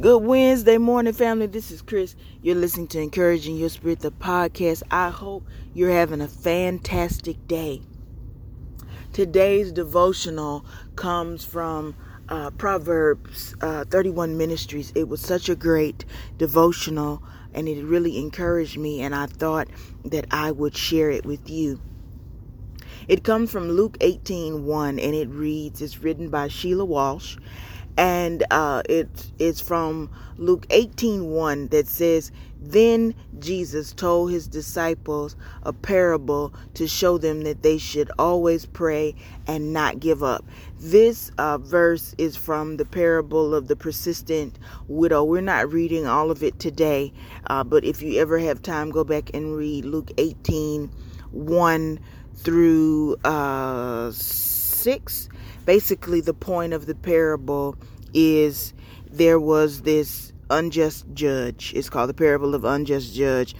Good Wednesday morning, family. This is Chris. You're listening to Encouraging Your Spirit, the podcast. I hope you're having a fantastic day. Today's devotional comes from uh, Proverbs uh, 31 Ministries. It was such a great devotional and it really encouraged me, and I thought that I would share it with you. It comes from Luke 18 1 and it reads, It's written by Sheila Walsh and uh, it's from Luke 18 1 that says, Then Jesus told his disciples a parable to show them that they should always pray and not give up. This uh, verse is from the parable of the persistent widow. We're not reading all of it today, uh, but if you ever have time, go back and read Luke 18 1 through uh, 6 basically the point of the parable is there was this unjust judge. It's called the parable of unjust judge.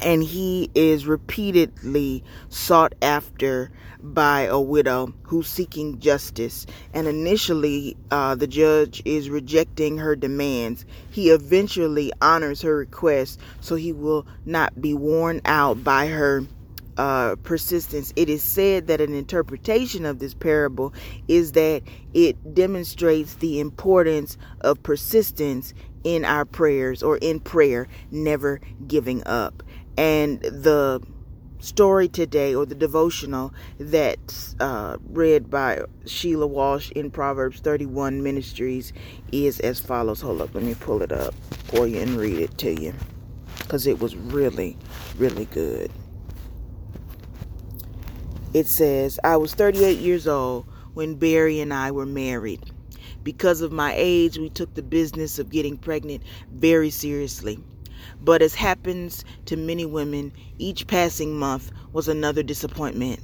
And he is repeatedly sought after by a widow who's seeking justice. And initially, uh, the judge is rejecting her demands. He eventually honors her request so he will not be worn out by her uh, persistence. It is said that an interpretation of this parable is that it demonstrates the importance of persistence in our prayers or in prayer, never giving up. And the story today or the devotional that's uh, read by Sheila Walsh in Proverbs 31 Ministries is as follows. Hold up, let me pull it up for you and read it to you because it was really, really good. It says, I was 38 years old when Barry and I were married. Because of my age, we took the business of getting pregnant very seriously. But as happens to many women, each passing month was another disappointment.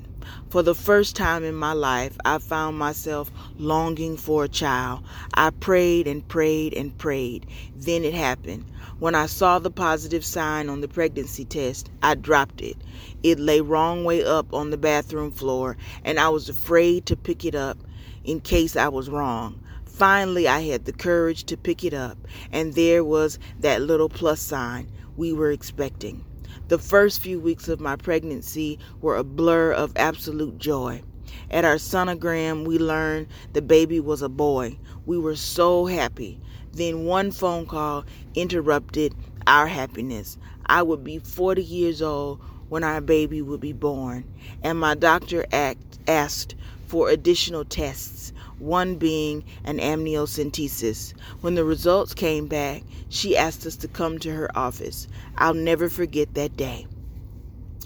For the first time in my life, I found myself longing for a child. I prayed and prayed and prayed. Then it happened. When I saw the positive sign on the pregnancy test, I dropped it. It lay wrong way up on the bathroom floor, and I was afraid to pick it up in case I was wrong. Finally, I had the courage to pick it up, and there was that little plus sign we were expecting. The first few weeks of my pregnancy were a blur of absolute joy. At our sonogram, we learned the baby was a boy. We were so happy. Then one phone call interrupted our happiness. I would be 40 years old when our baby would be born, and my doctor act, asked for additional tests, one being an amniocentesis. When the results came back, she asked us to come to her office. I'll never forget that day.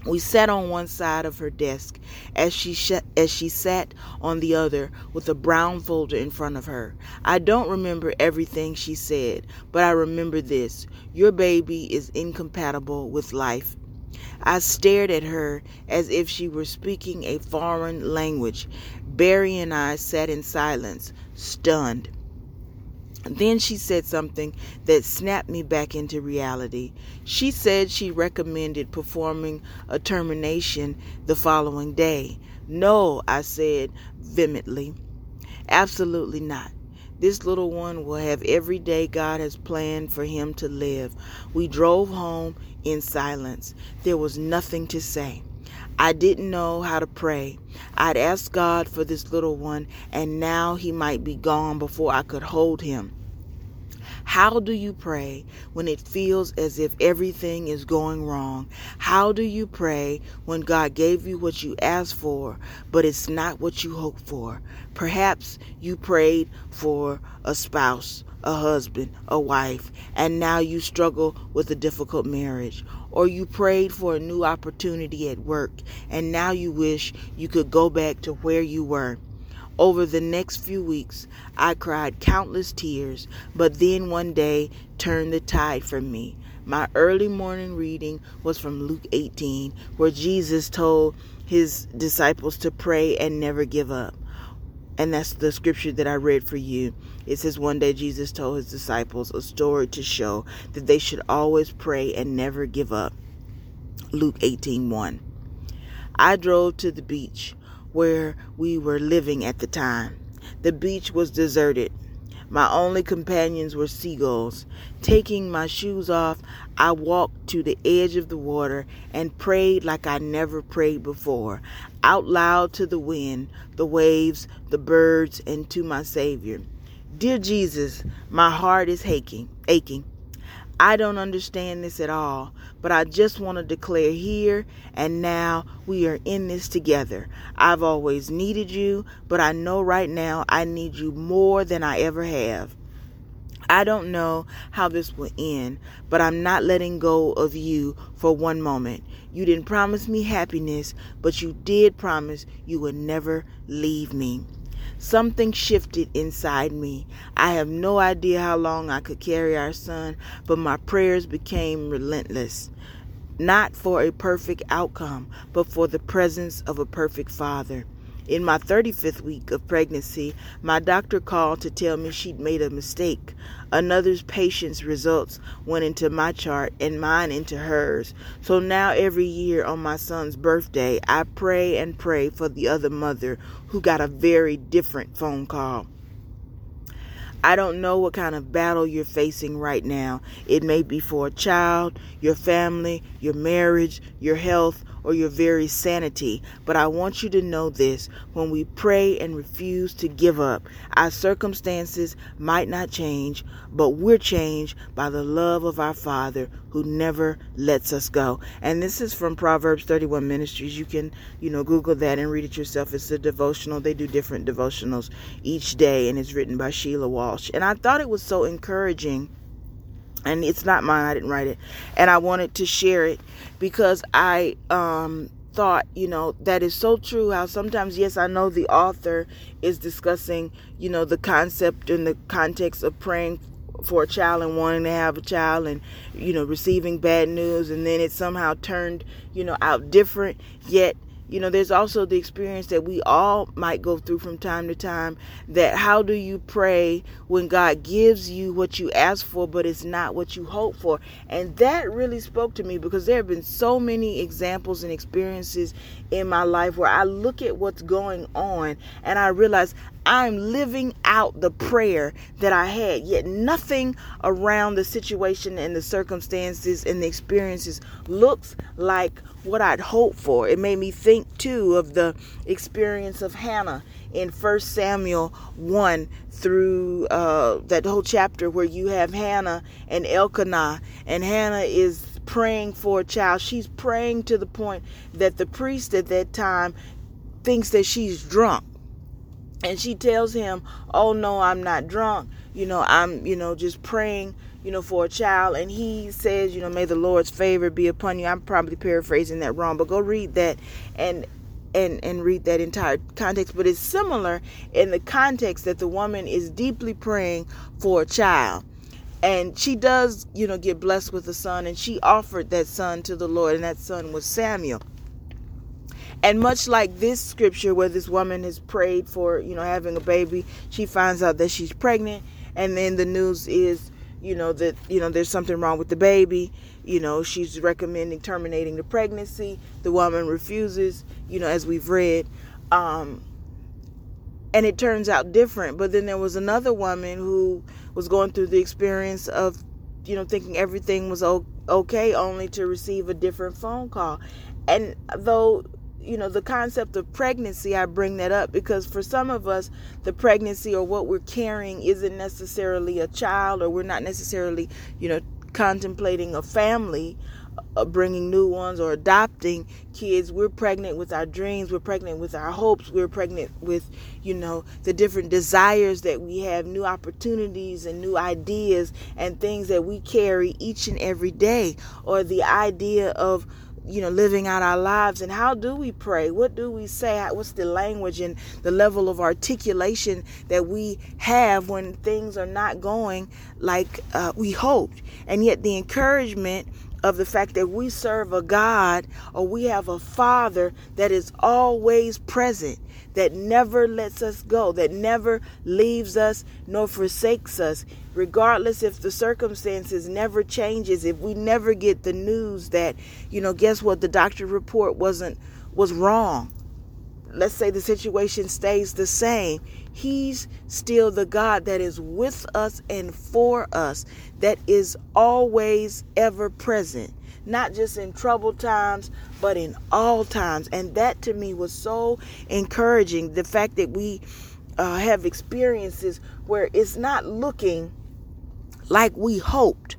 We sat on one side of her desk as she sh- as she sat on the other with a brown folder in front of her. I don't remember everything she said, but I remember this. Your baby is incompatible with life. I stared at her as if she were speaking a foreign language. Barry and I sat in silence, stunned. Then she said something that snapped me back into reality. She said she recommended performing a termination the following day. No, I said vehemently. Absolutely not. This little one will have every day God has planned for him to live. We drove home in silence. There was nothing to say. I didn't know how to pray. I'd asked God for this little one, and now he might be gone before I could hold him. How do you pray when it feels as if everything is going wrong? How do you pray when God gave you what you asked for, but it's not what you hoped for? Perhaps you prayed for a spouse, a husband, a wife, and now you struggle with a difficult marriage. Or you prayed for a new opportunity at work, and now you wish you could go back to where you were. Over the next few weeks, I cried countless tears, but then one day turned the tide for me. My early morning reading was from Luke 18, where Jesus told his disciples to pray and never give up. And that's the scripture that I read for you. It says one day Jesus told his disciples a story to show that they should always pray and never give up. Luke 18:1. I drove to the beach where we were living at the time. The beach was deserted. My only companions were seagulls. Taking my shoes off, I walked to the edge of the water and prayed like I never prayed before, out loud to the wind, the waves, the birds, and to my Savior. Dear Jesus, my heart is aching, aching. I don't understand this at all, but I just want to declare here and now we are in this together. I've always needed you, but I know right now I need you more than I ever have. I don't know how this will end, but I'm not letting go of you for one moment. You didn't promise me happiness, but you did promise you would never leave me. Something shifted inside me. I have no idea how long I could carry our son, but my prayers became relentless. Not for a perfect outcome, but for the presence of a perfect father. In my 35th week of pregnancy, my doctor called to tell me she'd made a mistake. Another patient's results went into my chart and mine into hers. So now every year on my son's birthday, I pray and pray for the other mother who got a very different phone call. I don't know what kind of battle you're facing right now. It may be for a child, your family, your marriage, your health, or your very sanity. But I want you to know this when we pray and refuse to give up, our circumstances might not change, but we're changed by the love of our Father who never lets us go. And this is from Proverbs 31 Ministries. You can, you know, Google that and read it yourself. It's a devotional. They do different devotionals each day, and it's written by Sheila Walsh. And I thought it was so encouraging and it's not mine i didn't write it. And i wanted to share it because i um thought you know that is so true how sometimes yes i know the author is discussing you know the concept in the context of praying for a child and wanting to have a child and you know receiving bad news and then it somehow turned you know out different. Yet you know there's also the experience that we all might go through from time to time that how do you pray when god gives you what you ask for but it's not what you hope for? And that really spoke to me because there have been so many examples and experiences in my life where i look at what's going on and i realize I'm living out the prayer that I had, yet nothing around the situation and the circumstances and the experiences looks like what I'd hoped for. It made me think too of the experience of Hannah in First Samuel 1 through uh, that whole chapter where you have Hannah and Elkanah, and Hannah is praying for a child. She's praying to the point that the priest at that time thinks that she's drunk and she tells him oh no i'm not drunk you know i'm you know just praying you know for a child and he says you know may the lord's favor be upon you. I'm probably paraphrasing that wrong but go read that and and and read that entire context. But it's similar in the context that the woman is deeply praying for a child. And she does you know get blessed with a son and she offered that son to the lord and that son was samuel. And much like this scripture where this woman has prayed for, you know, having a baby, she finds out that she's pregnant and then the news is, you know, that, you know, there's something wrong with the baby. You know, she's recommending terminating the pregnancy. The woman refuses, you know, as we've read. Um, and it turns out different. But then there was another woman who was going through the experience of, you know, thinking everything was okay, only to receive a different phone call. And though you know the concept of pregnancy i bring that up because for some of us the pregnancy or what we're carrying isn't necessarily a child or we're not necessarily you know contemplating a family uh, bringing new ones or adopting kids. We're pregnant with our dreams. We're pregnant with our hopes. We're pregnant with you know the different desires that we have new opportunities and new ideas and things that we carry each and every day or the idea of you know living out our lives and how do we pray? What do we say? What's the language and the level of articulation that we have when things are not going like uh, we hoped? And yet the encouragement of the fact that we serve a God or we have a Father that is always present, that never lets us go, that never leaves us nor forsakes us, regardless if the circumstances never changes, if we never get the news that, you know, guess what, the doctor report wasn't was wrong let's say the situation stays the same, He's still the God that is with us and for us, that is always ever present, not just in troubled times, but in all times. And that to me was so encouraging. The fact that we uh, have experiences where it's not looking like we hoped.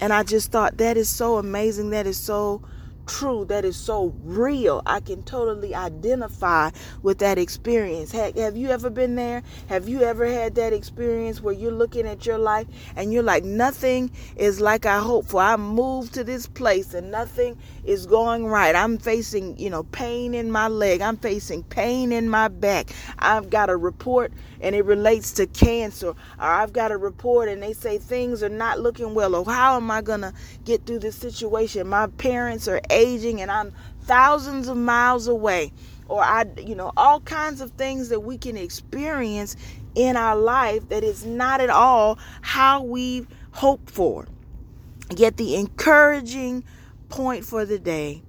And I just thought that is so amazing. That is so true, that is so real. I can totally identify with that experience. Have, have you ever been there? Have you ever had that experience where you're looking at your life and you're like, nothing is like I hoped for? I moved to this place and nothing is going right. I'm facing, you know, pain in my leg. I'm facing pain in my back. I've got a report and it relates to cancer. Or I've got a report and they say things are not looking well. Or how am I going to get through this situation? My parents are aging and I'm thousands of miles away. Or I, you know, all kinds of things that we can experience in our life that is not at all how we hope for. Yet the encouraging point for the day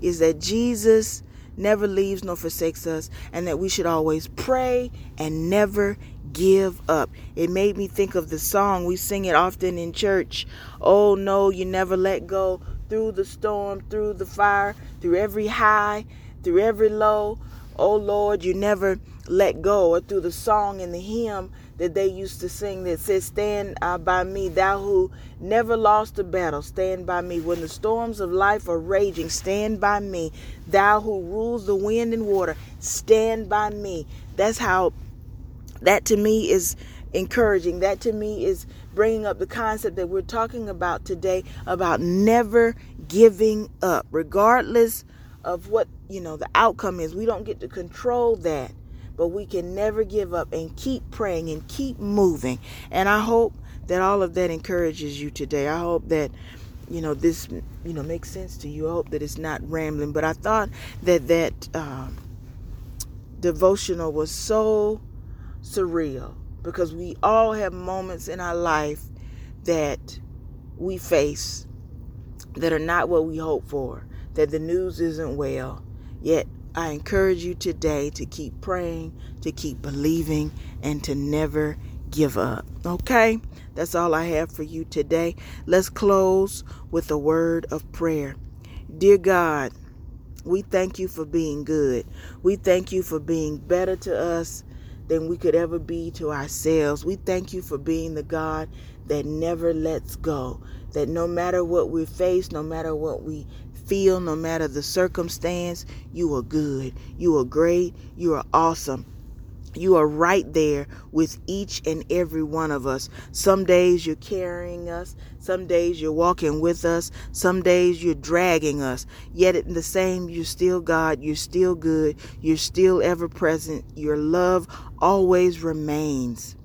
is that Jesus never leaves nor forsakes us, and that we should always pray and never give up. It made me think of the song we sing it often in church. Oh no, you never let go through the storm, through the fire, through every high, through every low. Oh Lord, you never let go. Or through the song and the hymn that they used to sing that says, Stand uh, by me, thou who never lost a battle, stand by me. When the storms of life are raging, stand by me. Thou who rules the wind and water, stand by me. That's how, that to me is encouraging. That to me is bringing up the concept that we're talking about today about never giving up, regardless of what, you know, the outcome is. We don't get to control that but we can never give up and keep praying and keep moving. And I hope that all of that encourages you today. I hope that you know this you know makes sense to you. I hope that it's not rambling, but I thought that that um, devotional was so surreal because we all have moments in our life that we face that are not what we hope for, that the news isn't well, yet I encourage you today to keep praying, to keep believing, and to never give up. Okay? That's all I have for you today. Let's close with a word of prayer. Dear God, we thank you for being good. We thank you for being better to us than we could ever be to ourselves. We thank you for being the God that never lets go. That no matter what we face, no matter what we feel, no matter the circumstance, you are good. You are great. You are awesome. You are right there with each and every one of us. Some days you're carrying us. Some days you're walking with us. Some days you're dragging us. Yet in the same, you're still God. You're still good. You're still ever present. Your love always remains.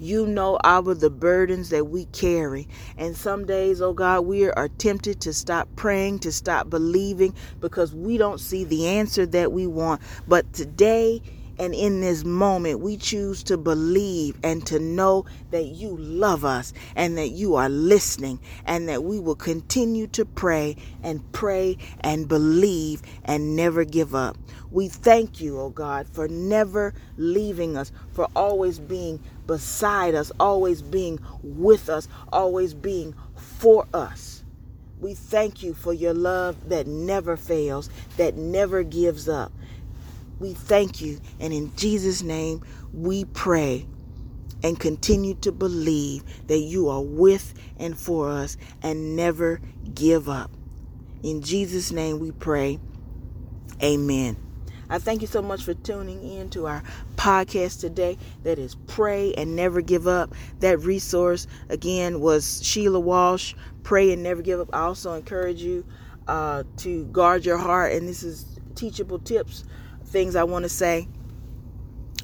You know our the burdens that we carry. And some days, oh God, we are tempted to stop praying, to stop believing because we don't see the answer that we want. But today, and in this moment, we choose to believe and to know that you love us and that you are listening and that we will continue to pray and pray and believe and never give up. We thank you, oh God, for never leaving us, for always being beside us, always being with us, always being for us. We thank you for your love that never fails, that never gives up. We thank you. And in Jesus' name, we pray and continue to believe that you are with and for us and never give up. In Jesus' name we pray. Amen. I thank you so much for tuning in to our podcast today that is Pray and Never Give Up. That resource, again, was Sheila Walsh, Pray and Never Give Up. I also encourage you uh, to guard your heart, and this is teachable tips things I want to say.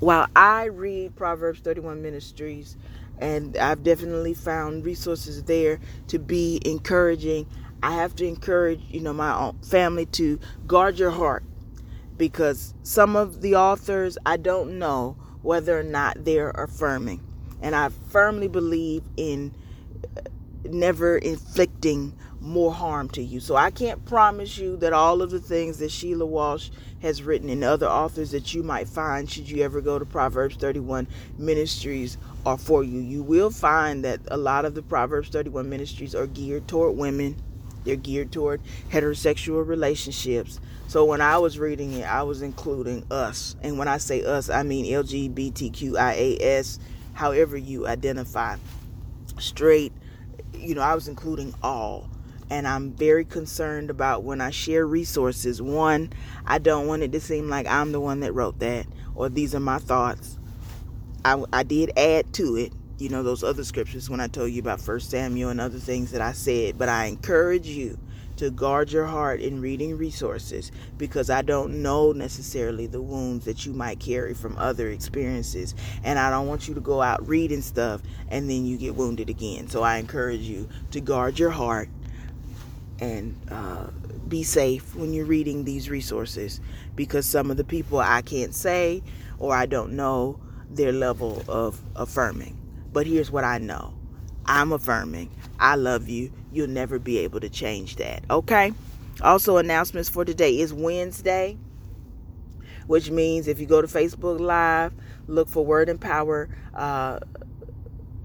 While I read Proverbs 31 Ministries, and I've definitely found resources there to be encouraging, I have to encourage, you know, my family to guard your heart because some of the authors I don't know whether or not they're affirming. And I firmly believe in uh, never inflicting more harm to you. So I can't promise you that all of the things that Sheila Walsh has written and other authors that you might find should you ever go to Proverbs 31 ministries are for you. You will find that a lot of the Proverbs 31 ministries are geared toward women. They're geared toward heterosexual relationships. So when I was reading it, I was including us. And when I say us, I mean LGBTQIAS, however you identify. Straight, you know, I was including all and I'm very concerned about when I share resources. One, I don't want it to seem like I'm the one that wrote that or these are my thoughts. I, I did add to it, you know, those other scriptures when I told you about First Samuel and other things that I said, but I encourage you to guard your heart in reading resources because I don't know necessarily the wounds that you might carry from other experiences. And I don't want you to go out reading stuff and then you get wounded again. So I encourage you to guard your heart and uh, be safe when you're reading these resources because some of the people I can't say or I don't know their level of affirming. But here's what I know I'm affirming. I love you. You'll never be able to change that. Okay? Also, announcements for today is Wednesday, which means if you go to Facebook Live, look for Word and Power uh,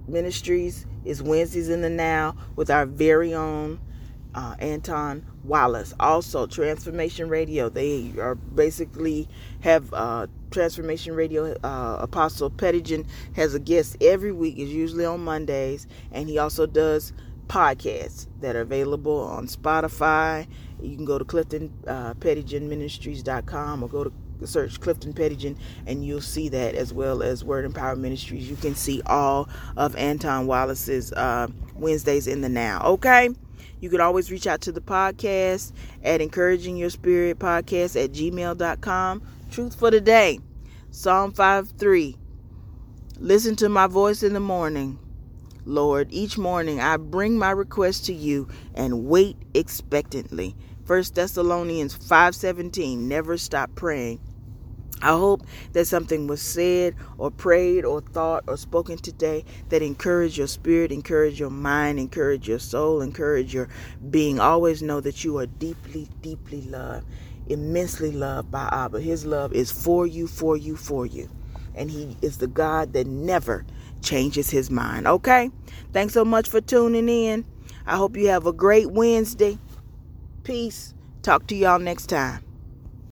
Ministries. Is Wednesdays in the Now with our very own uh, Anton Wallace. Also, Transformation Radio. They are basically have uh, Transformation Radio. Uh, Apostle Pettigen has a guest every week. Is usually on Mondays, and he also does podcasts that are available on Spotify. You can go to CliftonPettigenMinistries.com uh, or go to search Clifton Pettigen and you'll see that as well as Word and Power Ministries. You can see all of Anton Wallace's uh, Wednesdays in the Now. Okay? You can always reach out to the podcast at encouraging your spirit podcast at gmail.com. Truth for the day Psalm 5 3. Listen to my voice in the morning. Lord, each morning I bring my request to you and wait expectantly. 1 Thessalonians 5:17 Never stop praying. I hope that something was said or prayed or thought or spoken today that encourage your spirit, encourage your mind, encourage your soul, encourage your being. Always know that you are deeply, deeply loved, immensely loved by Abba. His love is for you, for you, for you. And He is the God that never changes His mind. Okay? Thanks so much for tuning in. I hope you have a great Wednesday. Peace. Talk to y'all next time.